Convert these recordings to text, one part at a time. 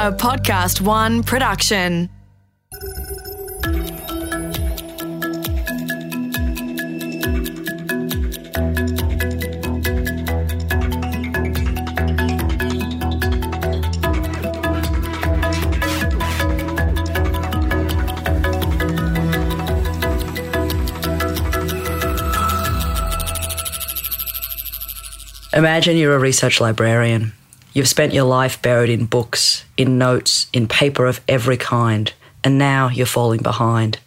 a Podcast One production. Imagine you're a research librarian. You've spent your life buried in books, in notes, in paper of every kind, and now you're falling behind.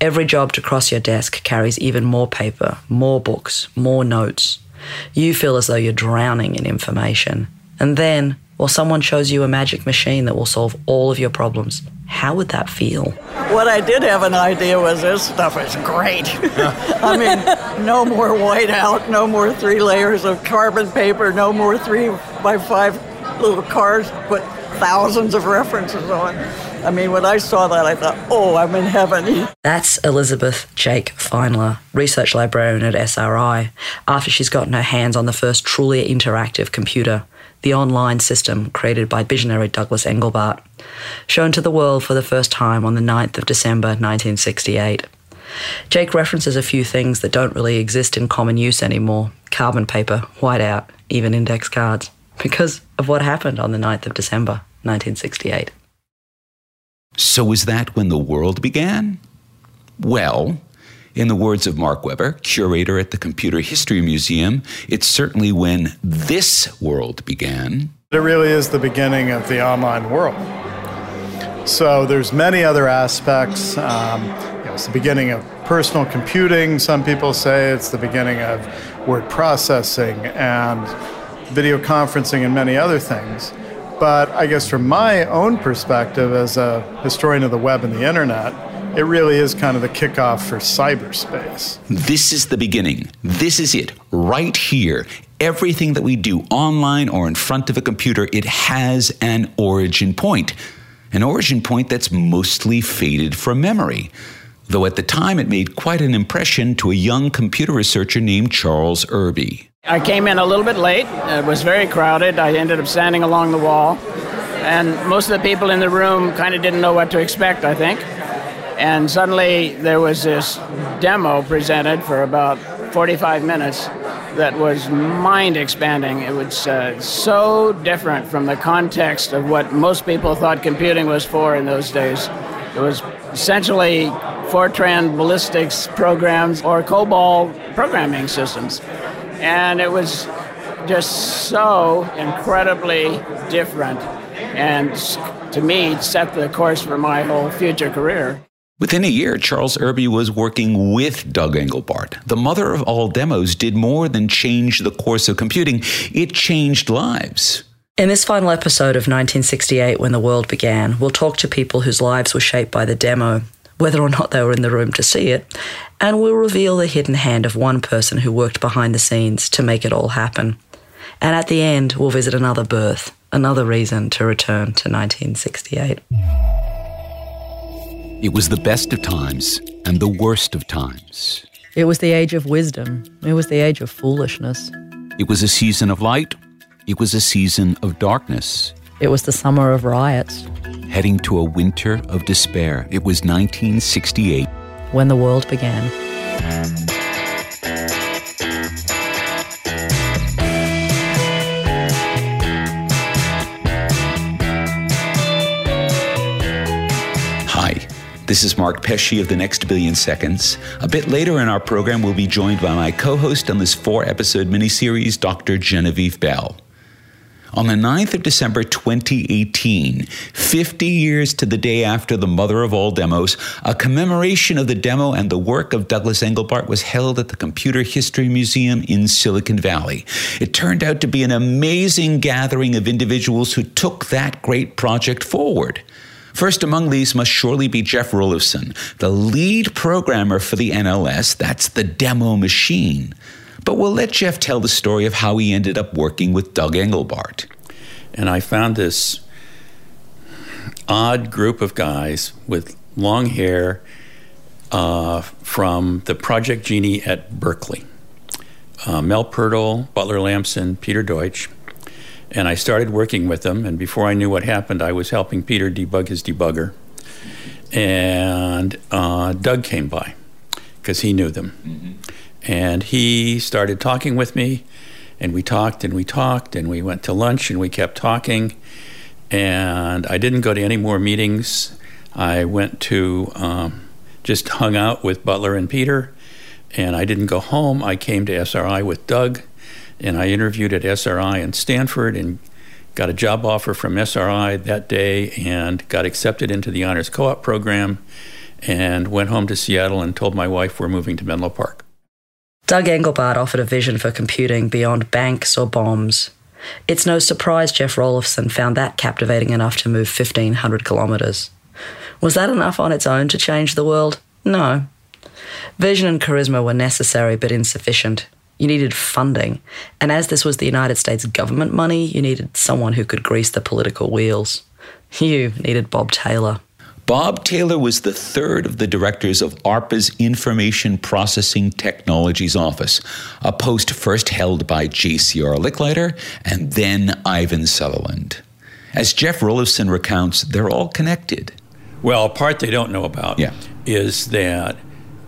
Every job to cross your desk carries even more paper, more books, more notes. You feel as though you're drowning in information. And then, well, someone shows you a magic machine that will solve all of your problems. How would that feel? What I did have an idea was this stuff is great. I mean, no more whiteout, no more three layers of carbon paper, no more three by five little cards, put thousands of references on. I mean, when I saw that, I thought, oh, I'm in heaven. That's Elizabeth Jake Feinler, research librarian at SRI, after she's gotten her hands on the first truly interactive computer, the online system created by visionary Douglas Engelbart, shown to the world for the first time on the 9th of December 1968. Jake references a few things that don't really exist in common use anymore carbon paper, whiteout, even index cards, because of what happened on the 9th of December 1968. So, was that when the world began? Well, in the words of Marc Weber, curator at the Computer History Museum, it's certainly when this world began. It really is the beginning of the online world. So there's many other aspects. Um, you know, it's the beginning of personal computing. Some people say it's the beginning of word processing and video conferencing and many other things. But I guess from my own perspective as a historian of the web and the internet, it really is kind of the kickoff for cyberspace. This is the beginning. This is it, right here. Everything that we do online or in front of a computer, it has an origin point. An origin point that's mostly faded from memory. Though at the time it made quite an impression to a young computer researcher named Charles Irby. I came in a little bit late. It was very crowded. I ended up standing along the wall. And most of the people in the room kind of didn't know what to expect, I think. And suddenly there was this demo presented for about 45 minutes that was mind expanding. It was uh, so different from the context of what most people thought computing was for in those days. It was essentially Fortran ballistics programs or COBOL programming systems. And it was just so incredibly different and to me set the course for my whole future career. Within a year, Charles Irby was working with Doug Engelbart. The mother of all demos did more than change the course of computing, it changed lives. In this final episode of 1968, when the world began, we'll talk to people whose lives were shaped by the demo, whether or not they were in the room to see it, and we'll reveal the hidden hand of one person who worked behind the scenes to make it all happen. And at the end, we'll visit another birth, another reason to return to 1968. It was the best of times and the worst of times. It was the age of wisdom. It was the age of foolishness. It was a season of light. It was a season of darkness. It was the summer of riots. Heading to a winter of despair. It was 1968. When the world began. Hi. This is Mark Pesce of The Next Billion Seconds. A bit later in our program, we'll be joined by my co host on this four episode miniseries, Dr. Genevieve Bell. On the 9th of December 2018, 50 years to the day after the mother of all demos, a commemoration of the demo and the work of Douglas Engelbart was held at the Computer History Museum in Silicon Valley. It turned out to be an amazing gathering of individuals who took that great project forward. First among these must surely be Jeff Rulifson, the lead programmer for the NLS. That's the demo machine. But we'll let Jeff tell the story of how he ended up working with Doug Engelbart. And I found this odd group of guys with long hair uh, from the Project Genie at Berkeley. Uh, Mel Pirtle, Butler Lampson, Peter Deutsch. And I started working with them. and before I knew what happened, I was helping Peter debug his debugger. And uh, Doug came by because he knew them. Mm-hmm. And he started talking with me, and we talked and we talked, and we went to lunch and we kept talking. And I didn't go to any more meetings. I went to um, just hung out with Butler and Peter, and I didn't go home. I came to SRI with Doug, and I interviewed at SRI in Stanford and got a job offer from SRI that day and got accepted into the Honors Co op program and went home to Seattle and told my wife we're moving to Menlo Park. Doug Engelbart offered a vision for computing beyond banks or bombs. It's no surprise Jeff Rulifson found that captivating enough to move 1,500 kilometres. Was that enough on its own to change the world? No. Vision and charisma were necessary but insufficient. You needed funding. And as this was the United States government money, you needed someone who could grease the political wheels. You needed Bob Taylor. Bob Taylor was the third of the directors of ARPA's Information Processing Technologies Office, a post first held by J.C.R. Licklider and then Ivan Sutherland. As Jeff Rulifson recounts, they're all connected. Well, a part they don't know about yeah. is that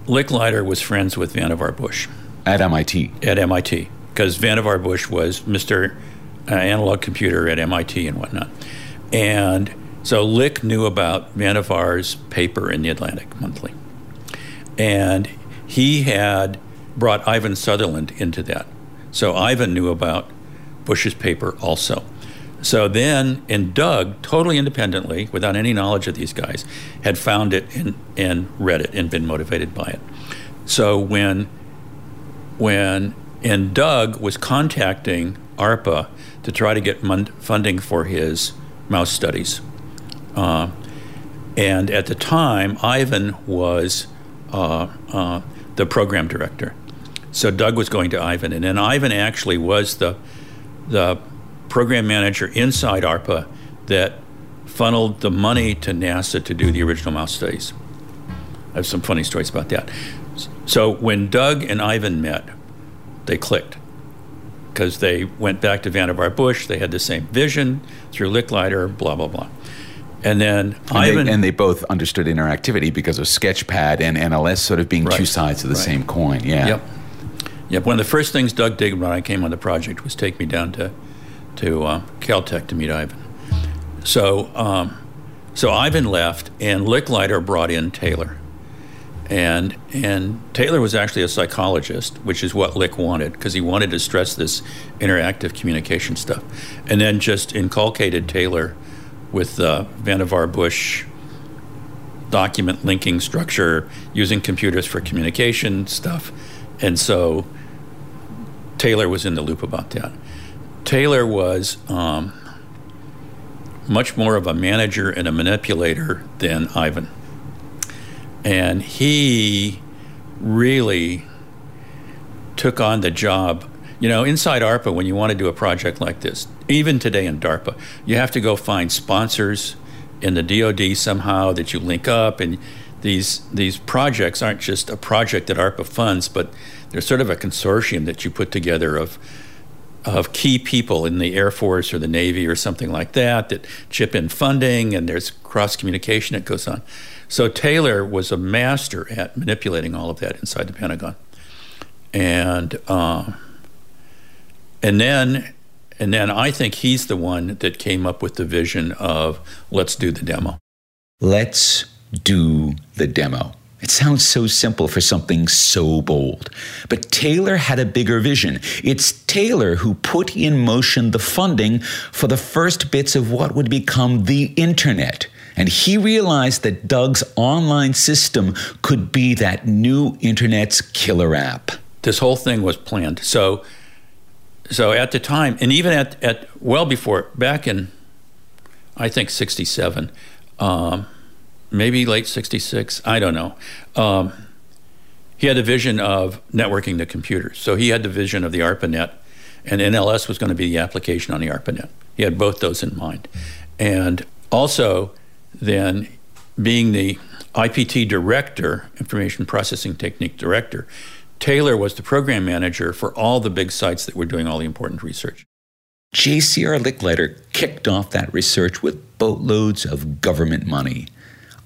Licklider was friends with Vannevar Bush. At MIT? At MIT, because Vannevar Bush was Mr. Uh, analog Computer at MIT and whatnot. And so Lick knew about Vannevar's paper in the Atlantic Monthly. And he had brought Ivan Sutherland into that. So Ivan knew about Bush's paper also. So then, and Doug, totally independently, without any knowledge of these guys, had found it and, and read it and been motivated by it. So when, when, and Doug was contacting ARPA to try to get mon- funding for his mouse studies. Uh, and at the time, Ivan was uh, uh, the program director. So Doug was going to Ivan, and then Ivan actually was the the program manager inside ARPA that funneled the money to NASA to do the original mouse studies. I have some funny stories about that. So when Doug and Ivan met, they clicked because they went back to Vannevar Bush. They had the same vision through Licklider, blah blah blah. And then and Ivan they, and they both understood interactivity because of Sketchpad and NLS sort of being Right. two sides of the Right. same coin. Yeah. Yep. Yep. One of the first things Doug did when I came on the project was take me down to to uh, Caltech to meet Ivan. So um, so Ivan left, and Licklider brought in Taylor. And and Taylor was actually a psychologist, which is what Lick wanted because he wanted to stress this interactive communication stuff, and then just inculcated Taylor with the Vannevar Bush document linking structure using computers for communication stuff. And so Taylor was in the loop about that. Taylor was um, much more of a manager and a manipulator than Ivan. And he really took on the job. You know, inside ARPA, when you want to do a project like this, even today in DARPA, you have to go find sponsors in the DoD somehow that you link up, and these these projects aren't just a project that ARPA funds, but they're sort of a consortium that you put together of of key people in the Air Force or the Navy or something like that that chip in funding, and there's cross communication that goes on. So Taylor was a master at manipulating all of that inside the Pentagon, and uh, and then and then I think he's the one that came up with the vision of let's do the demo. Let's do the demo. It sounds so simple for something so bold. But Taylor had a bigger vision. It's Taylor who put in motion the funding for the first bits of what would become the internet. And he realized that Doug's online system could be that new internet's killer app. This whole thing was planned. So so at the time, and even at, at well before, back in, I think, 67, um, maybe late 66, I don't know. Um, he had the vision of networking the computers. So he had the vision of the ARPANET, and NLS was going to be the application on the ARPANET. He had both those in mind. And also, then being the IPT director, Information Processing Technique director, Taylor was the program manager for all the big sites that were doing all the important research. JCR Licklider kicked off that research with boatloads of government money.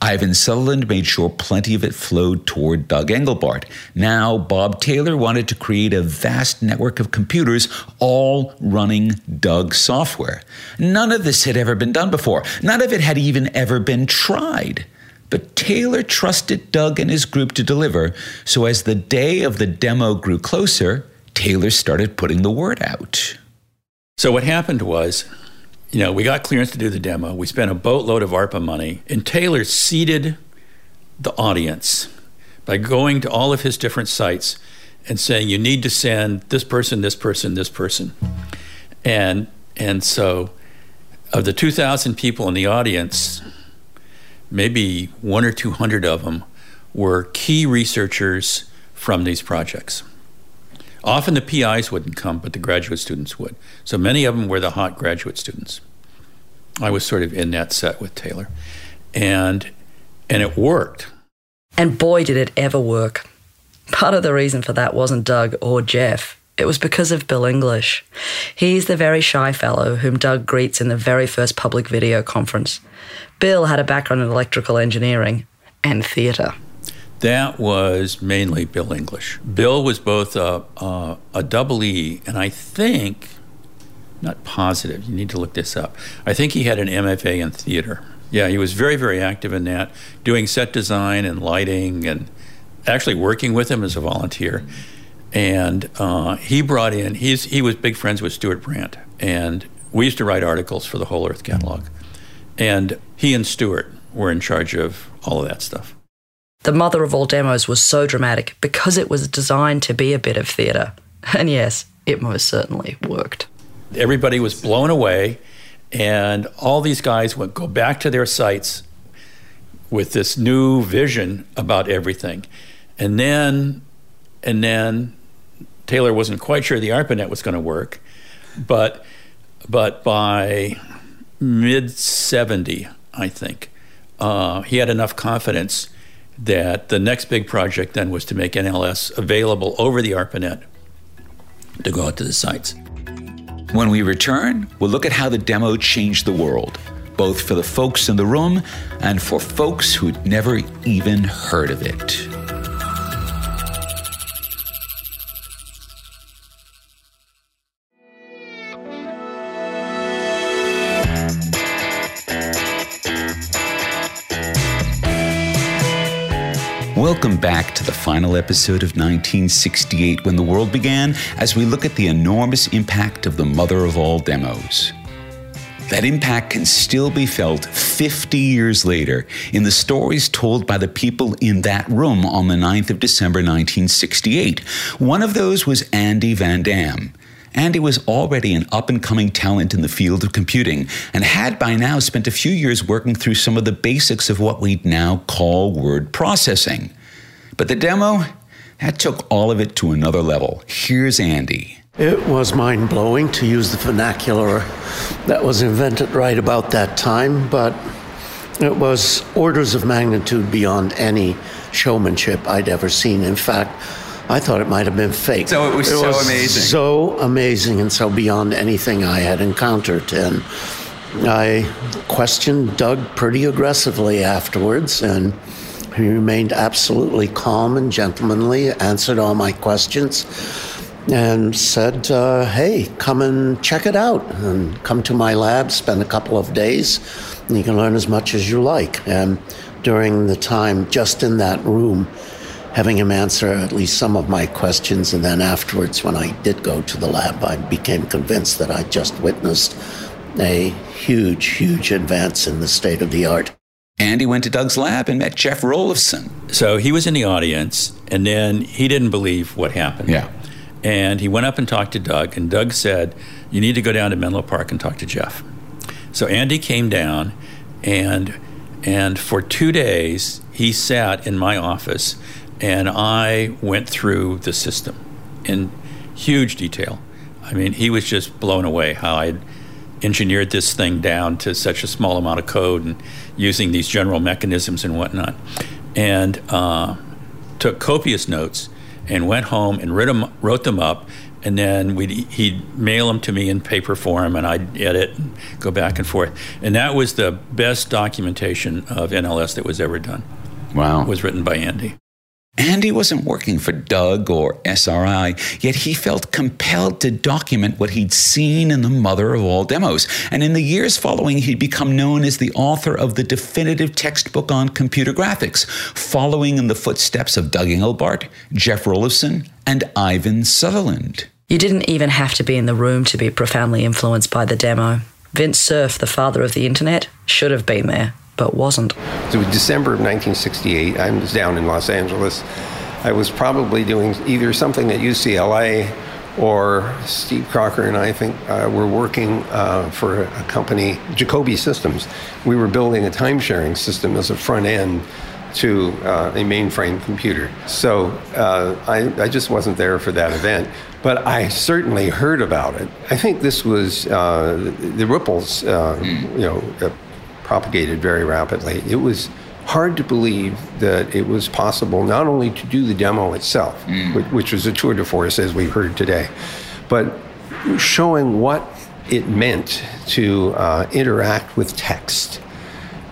Ivan Sutherland made sure plenty of it flowed toward Doug Engelbart. Now, Bob Taylor wanted to create a vast network of computers all running Doug software. None of this had ever been done before. None of it had even ever been tried. But Taylor trusted Doug and his group to deliver, so as the day of the demo grew closer, Taylor started putting the word out. So what happened was you know, we got clearance to do the demo. We spent a boatload of ARPA money, and Taylor seeded the audience by going to all of his different sites and saying, "You need to send this person, this person, this person," and and so of the 2,000 people in the audience, maybe one or 200 of them were key researchers from these projects. Often the PIs wouldn't come, but the graduate students would. So many of them were the hot graduate students. I was sort of in that set with Taylor. And and it worked. And boy did it ever work. Part of the reason for that wasn't Doug or Jeff. It was because of Bill English. He's the very shy fellow whom Doug greets in the very first public video conference. Bill had a background in electrical engineering and theatre. That was mainly Bill English. Bill was both a, a, a double E, and I think, not positive, you need to look this up. I think he had an MFA in theater. Yeah, he was very, very active in that, doing set design and lighting and actually working with him as a volunteer. And uh, he brought in, he's, he was big friends with Stewart Brand. And we used to write articles for the Whole Earth catalog. And he and Stewart were in charge of all of that stuff. The Mother of All Demos was so dramatic because it was designed to be a bit of theatre. And yes, it most certainly worked. Everybody was blown away, and all these guys would go back to their sites with this new vision about everything. And then, and then Taylor wasn't quite sure the ARPANET was going to work, but, but by mid 70, I think, uh, he had enough confidence that the next big project then was to make NLS available over the ARPANET to go out to the sites. When we return, we'll look at how the demo changed the world, both for the folks in the room and for folks who'd never even heard of it. Welcome back to the final episode of 1968 When the World Began as we look at the enormous impact of the mother of all demos. That impact can still be felt 50 years later in the stories told by the people in that room on the 9th of December 1968. One of those was Andy Van Dam. Andy was already an up and coming talent in the field of computing and had by now spent a few years working through some of the basics of what we'd now call word processing. But the demo, that took all of it to another level. Here's Andy. It was mind blowing to use the vernacular that was invented right about that time, but it was orders of magnitude beyond any showmanship I'd ever seen. In fact, I thought it might have been fake. So it was it so was amazing. So amazing and so beyond anything I had encountered. And I questioned Doug pretty aggressively afterwards, and he remained absolutely calm and gentlemanly, answered all my questions, and said, uh, Hey, come and check it out, and come to my lab, spend a couple of days, and you can learn as much as you like. And during the time just in that room, having him answer at least some of my questions. And then afterwards, when I did go to the lab, I became convinced that I just witnessed a huge, huge advance in the state of the art. Andy went to Doug's lab and met Jeff Rulifson. So he was in the audience, and then he didn't believe what happened. Yeah. And he went up and talked to Doug, and Doug said, You need to go down to Menlo Park and talk to Jeff. So Andy came down, and and for two days he sat in my office and I went through the system in huge detail. I mean, he was just blown away how I'd engineered this thing down to such a small amount of code and using these general mechanisms and whatnot. And uh, took copious notes and went home and wrote them, wrote them up and then we'd, he'd mail them to me in paper form, and I'd edit and go back and forth. And that was the best documentation of NLS that was ever done. Wow. It was written by Andy. Andy wasn't working for Doug or SRI, yet he felt compelled to document what he'd seen in the mother of all demos. And in the years following, he'd become known as the author of the definitive textbook on computer graphics, following in the footsteps of Doug Engelbart, Jeff Rulifson, and Ivan Sutherland. You didn't even have to be in the room to be profoundly influenced by the demo. Vint Cerf, the father of the internet, should have been there but wasn't. So December of 1968, I was down in Los Angeles. I was probably doing either something at UCLA or Steve Crocker and I, I think uh, were working uh, for a company, Jacobi Systems. We were building a time sharing system as a front end to uh, a mainframe computer. So uh, I, I, just wasn't there for that event, but I certainly heard about it. I think this was uh, the ripples, uh, you know propagated very rapidly. It was hard to believe that it was possible not only to do the demo itself, mm. which, which, was a tour de force as we heard today, but showing what it meant to uh, interact with text.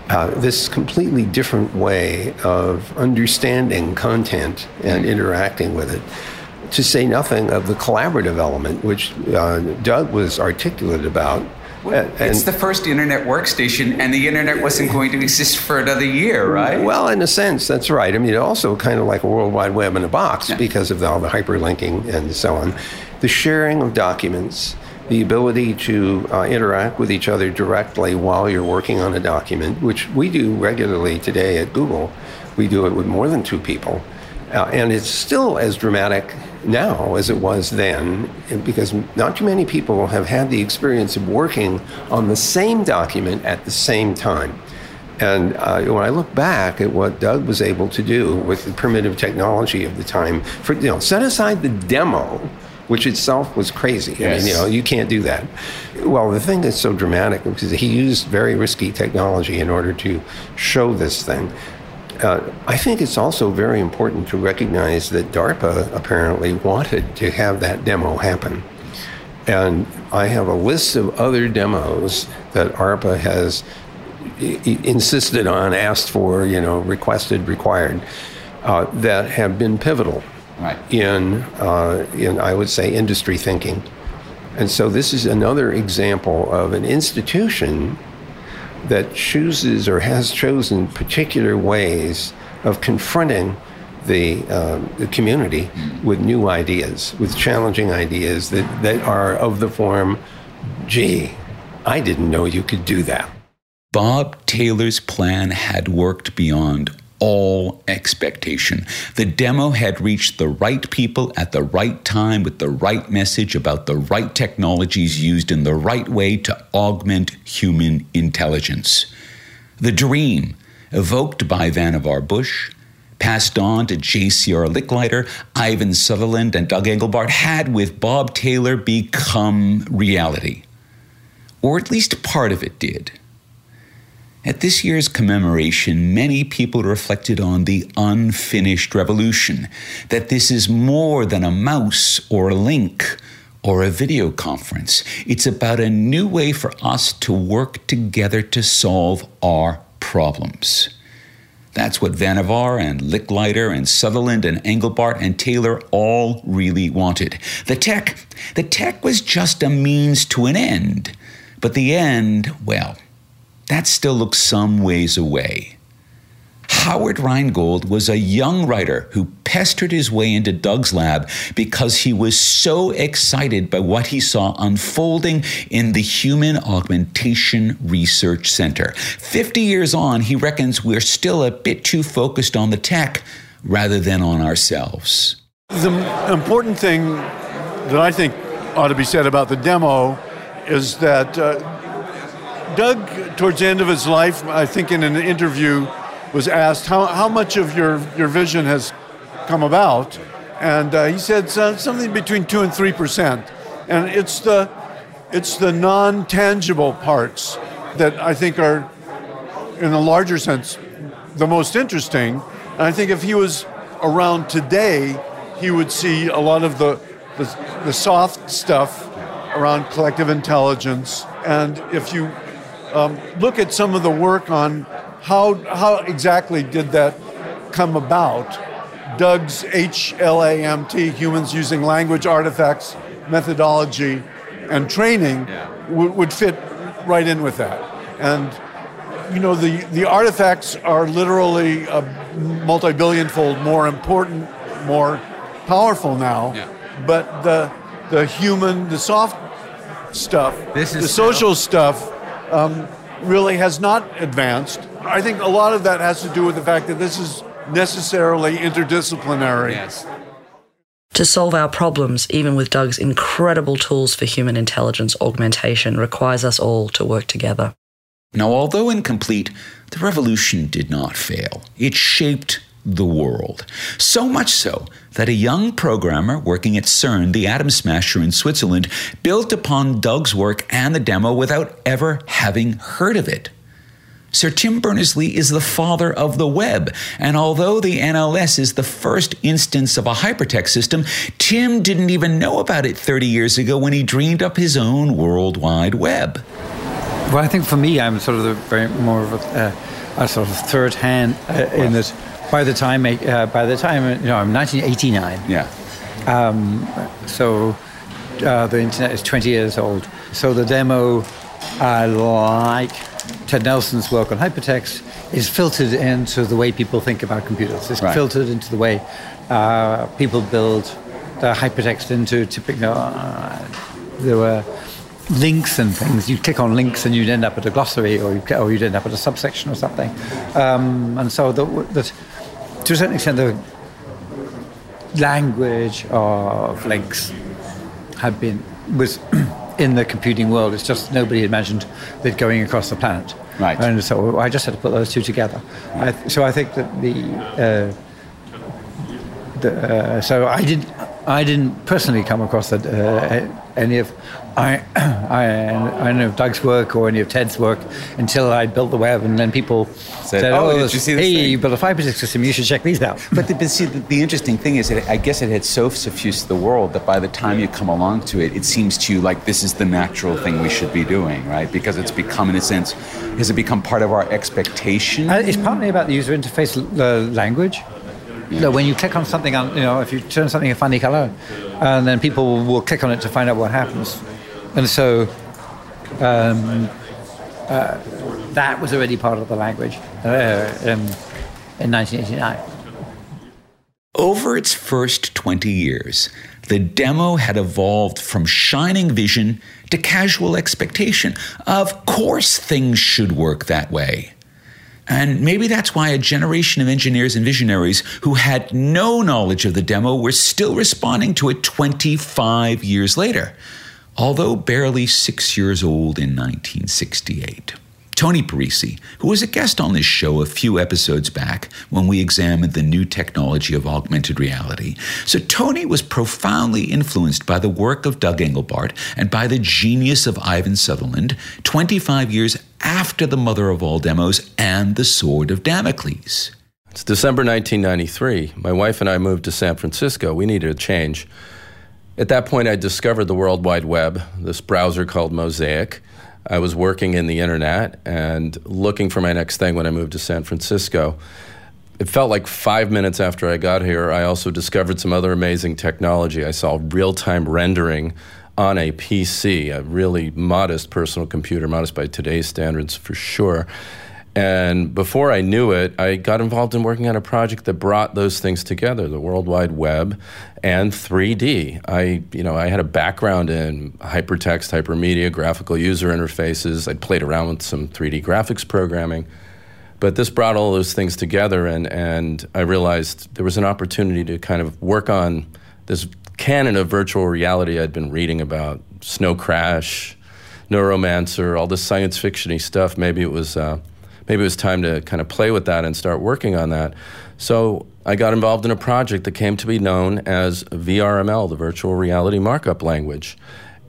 Uh, this completely different way of understanding content and mm. interacting with it. To say nothing of the collaborative element, which uh, Doug was articulate about, well, it's the first internet workstation, and the internet wasn't going to exist for another year, right? Well, in a sense, that's right. I mean, also kind of like a World Wide Web in a box yeah. because of all the hyperlinking and so on. The sharing of documents, the ability to uh, interact with each other directly while you're working on a document, which we do regularly today at Google. We do it with more than two people. Uh, and it's still as dramatic now as it was then, because not too many people have had the experience of working on the same document at the same time. And uh, when I look back at what Doug was able to do with the primitive technology of the time, for you know, set aside the demo, which itself was crazy. Yes. I mean, you know, you can't do that. Well, the thing that's so dramatic is he used very risky technology in order to show this thing. Uh, I think it's also very important to recognize that DARPA apparently wanted to have that demo happen. And I have a list of other demos that ARPA has I- insisted on, asked for, you know, requested, required, uh, that have been pivotal right. in, uh, in, I would say, industry thinking. And so this is another example of an institution that chooses or has chosen particular ways of confronting the, uh, the community with new ideas, with challenging ideas that, that are of the form, gee, I didn't know you could do that. Bob Taylor's plan had worked beyond all expectation. The demo had reached the right people at the right time with the right message about the right technologies used in the right way to augment human intelligence. The dream, evoked by Vannevar Bush, passed on to J.C.R. Licklider, Ivan Sutherland, and Doug Engelbart, had with Bob Taylor become reality. Or at least part of it did. At this year's commemoration, many people reflected on the unfinished revolution, that this is more than a mouse or a link or a video conference. It's about a new way for us to work together to solve our problems. That's what Vannevar and Licklider and Sutherland and Engelbart and Taylor all really wanted. The tech, the tech was just a means to an end. But the end, well, that still looks some ways away. Howard Rheingold was a young writer who pestered his way into Doug's lab because he was so excited by what he saw unfolding in the Human Augmentation Research Center. 50 years on, he reckons we're still a bit too focused on the tech rather than on ourselves. The important thing that I think ought to be said about the demo is that uh, Doug, towards the end of his life, I think in an interview, was asked how, how much of your, your vision has come about. And uh, he said something between 2 and 3%. And it's the, it's the non tangible parts that I think are, in a larger sense, the most interesting. And I think if he was around today, he would see a lot of the the, the soft stuff around collective intelligence. And if you um, look at some of the work on how, how exactly did that come about, Doug's HLAMT, Humans Using Language Artifacts Methodology and Training, yeah. w- would fit right in with that. And you know, the, the artifacts are literally a multi-billion fold more important, more powerful now. Yeah. But the, the human, the soft stuff, the social stuff, um, really has not advanced. I think a lot of that has to do with the fact that this is necessarily interdisciplinary. Yes. To solve our problems, even with Doug's incredible tools for human intelligence augmentation, requires us all to work together. Now, although incomplete, the revolution did not fail. It shaped the world. So much so that a young programmer working at CERN, the atom smasher in Switzerland, built upon Doug's work and the demo without ever having heard of it. Sir Tim Berners Lee is the father of the web, and although the NLS is the first instance of a hypertext system, Tim didn't even know about it 30 years ago when he dreamed up his own World Wide Web. Well, I think for me, I'm sort of the very more of a, uh, a sort of third hand uh, in that. By the time, uh, by the time, you know, I'm 1989. Yeah. Um, so uh, the internet is 20 years old. So the demo, like Ted Nelson's work on hypertext, is filtered into the way people think about computers. It's right. filtered into the way uh, people build the hypertext into typical. Uh, there were links and things. You'd click on links and you'd end up at a glossary or you'd, or you'd end up at a subsection or something. Um, and so, the, the, to a certain extent, the language of links had been was in the computing world. It's just nobody imagined it going across the planet. Right. And so I just had to put those two together. I, so I think that the, uh, the uh, so I did I didn't personally come across that, uh, any of I, I, I know Doug's work or any of Ted's work until I built the web, and then people said, said "Oh, oh did you see this hey, thing? you built a hypertext system. You should check these out." But, the, but see, the, the, interesting thing is, that I guess it had so suffused the world that by the time you come along to it, it seems to you like this is the natural thing we should be doing, right? Because it's become, in a sense, has it become part of our expectation? Uh, it's partly about the user interface uh, language. Yeah. when you click on something, on, you know, if you turn something a funny color, and then people will click on it to find out what happens. And so um, uh, that was already part of the language uh, in, in 1989. Over its first 20 years, the demo had evolved from shining vision to casual expectation. Of course, things should work that way. And maybe that's why a generation of engineers and visionaries who had no knowledge of the demo were still responding to it 25 years later although barely six years old in 1968. Tony Parisi, who was a guest on this show a few episodes back when we examined the new technology of augmented reality. So, Tony was profoundly influenced by the work of Doug Engelbart and by the genius of Ivan Sutherland 25 years after the mother of all demos and the Sword of Damocles. It's December 1993. My wife and I moved to San Francisco. We needed a change. At that point, I discovered the World Wide Web, this browser called Mosaic. I was working in the internet and looking for my next thing when I moved to San Francisco. It felt like five minutes after I got here, I also discovered some other amazing technology. I saw real time rendering on a PC, a really modest personal computer, modest by today's standards for sure. And before I knew it, I got involved in working on a project that brought those things together, the World Wide Web and 3D. I, you know, I had a background in hypertext, hypermedia, graphical user interfaces. I'd played around with some 3D graphics programming. But this brought all those things together, and, and I realized there was an opportunity to kind of work on this canon of virtual reality I'd been reading about Snow Crash, Neuromancer, all this science fictiony stuff. Maybe it was uh, maybe it was time to kind of play with that and start working on that. So I got involved in a project that came to be known as VRML, the Virtual Reality Markup Language,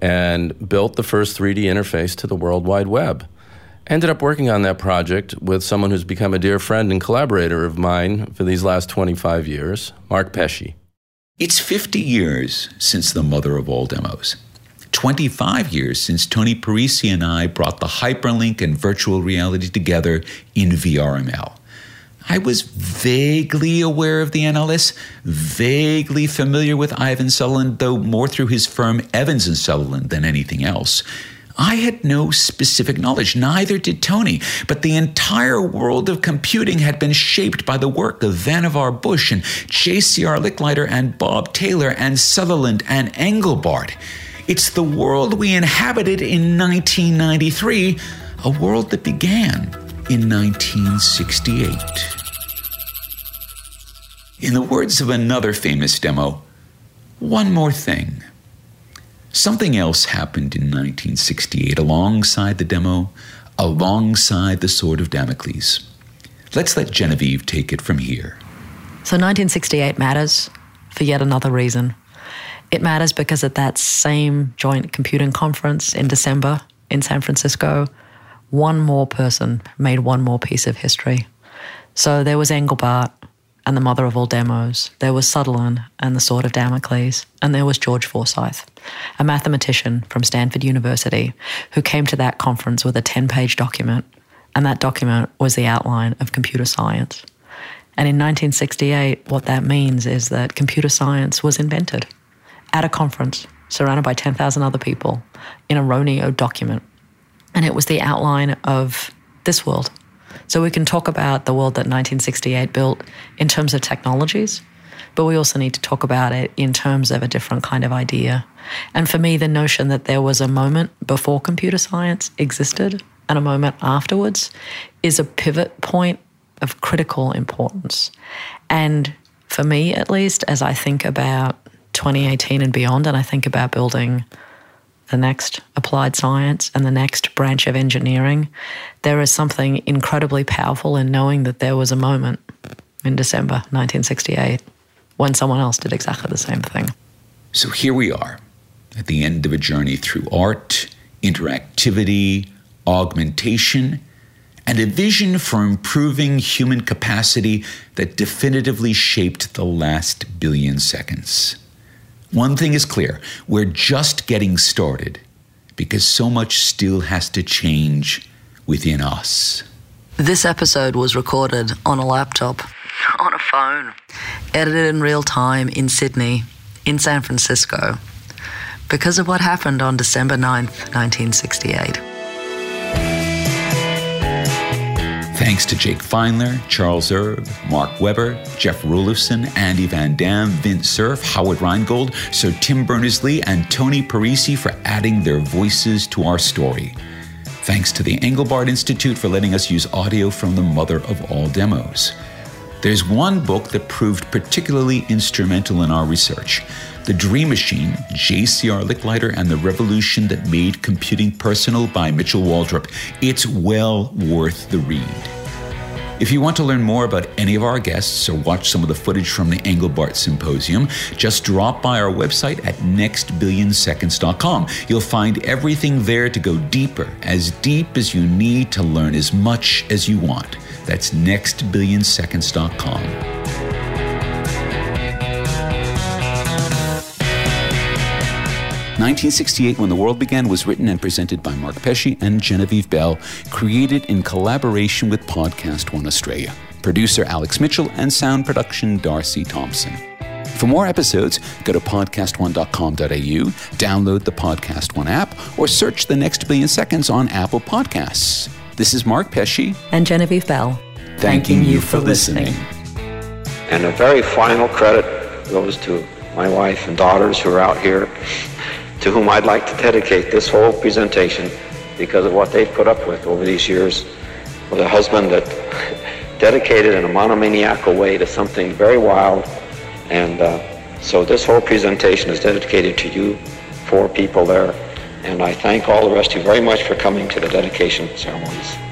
and built the first 3D interface to the World Wide Web. Ended up working on that project with someone who's become a dear friend and collaborator of mine for these last 25 years, Mark Pesce. It's 50 years since the mother of all demos. 25 years since Tony Parisi and I brought the hyperlink and virtual reality together in VRML. I was vaguely aware of the NLS, vaguely familiar with Ivan Sutherland, though more through his firm Evans and Sutherland than anything else. I had no specific knowledge, neither did Tony, but the entire world of computing had been shaped by the work of Vannevar Bush and J.C.R. Licklider and Bob Taylor and Sutherland and Engelbart. It's the world we inhabited in 1993, a world that began in 1968. In the words of another famous demo, one more thing. Something else happened in 1968 alongside the demo, alongside the Sword of Damocles. Let's let Genevieve take it from here. So 1968 matters for yet another reason. It matters because at that same joint computing conference in December in San Francisco, one more person made one more piece of history. So there was Engelbart, and the mother of all demos. There was Sutherland and the Sword of Damocles, and there was George Forsythe, a mathematician from Stanford University who came to that conference with a 10 page document, and that document was the outline of computer science. And in 1968, what that means is that computer science was invented at a conference surrounded by 10,000 other people in a Roneo document. And it was the outline of this world so we can talk about the world that 1968 built in terms of technologies, but we also need to talk about it in terms of a different kind of idea. And for me, the notion that there was a moment before computer science existed and a moment afterwards is a pivot point of critical importance. And for me, at least, as I think about 2018 and beyond, and I think about building the next applied science and the next branch of engineering, there is something incredibly powerful in knowing that there was a moment in December 1968 when someone else did exactly the same thing. So here we are at the end of a journey through art, interactivity, augmentation, and a vision for improving human capacity that definitively shaped the last billion seconds. One thing is clear we're just getting started because so much still has to change within us. This episode was recorded on a laptop, on a phone, edited in real time in Sydney, in San Francisco, because of what happened on December 9th, 1968. Thanks to Jake Feinler, Charles Erb, Marc Weber, Jeff Rulifson, Andy Van Dam, Vint Cerf, Howard Rheingold, Sir Tim Berners-Lee, and Tony Parisi for adding their voices to our story. Thanks to the Engelbart Institute for letting us use audio from the mother of all demos. There's one book that proved particularly instrumental in our research the Dream Machine, J.C.R. Licklider, and the Revolution That Made Computing Personal by Mitchell Waldrop. It's well worth the read. If you want to learn more about any of our guests or watch some of the footage from the Engelbart Symposium, just drop by our website at nextbillionseconds.com. You'll find everything there to go deeper, as deep as you need to learn as much as you want. That's nextbillionseconds.com. 1968 When the World Began was written and presented by Mark Pesce and Genevieve Bell, created in collaboration with Podcast One Australia. Producer Alex Mitchell and sound production Darcy Thompson. For more episodes, go to podcastone.com.au, download the Podcast One app, or search The Next Billion Seconds on Apple Podcasts. This is Mark Pesce and Genevieve Bell. Thanking you for listening. And a very final credit goes to my wife and daughters who are out here to whom I'd like to dedicate this whole presentation because of what they've put up with over these years with a husband that dedicated in a monomaniacal way to something very wild. And uh, so this whole presentation is dedicated to you four people there. And I thank all the rest of you very much for coming to the dedication ceremonies.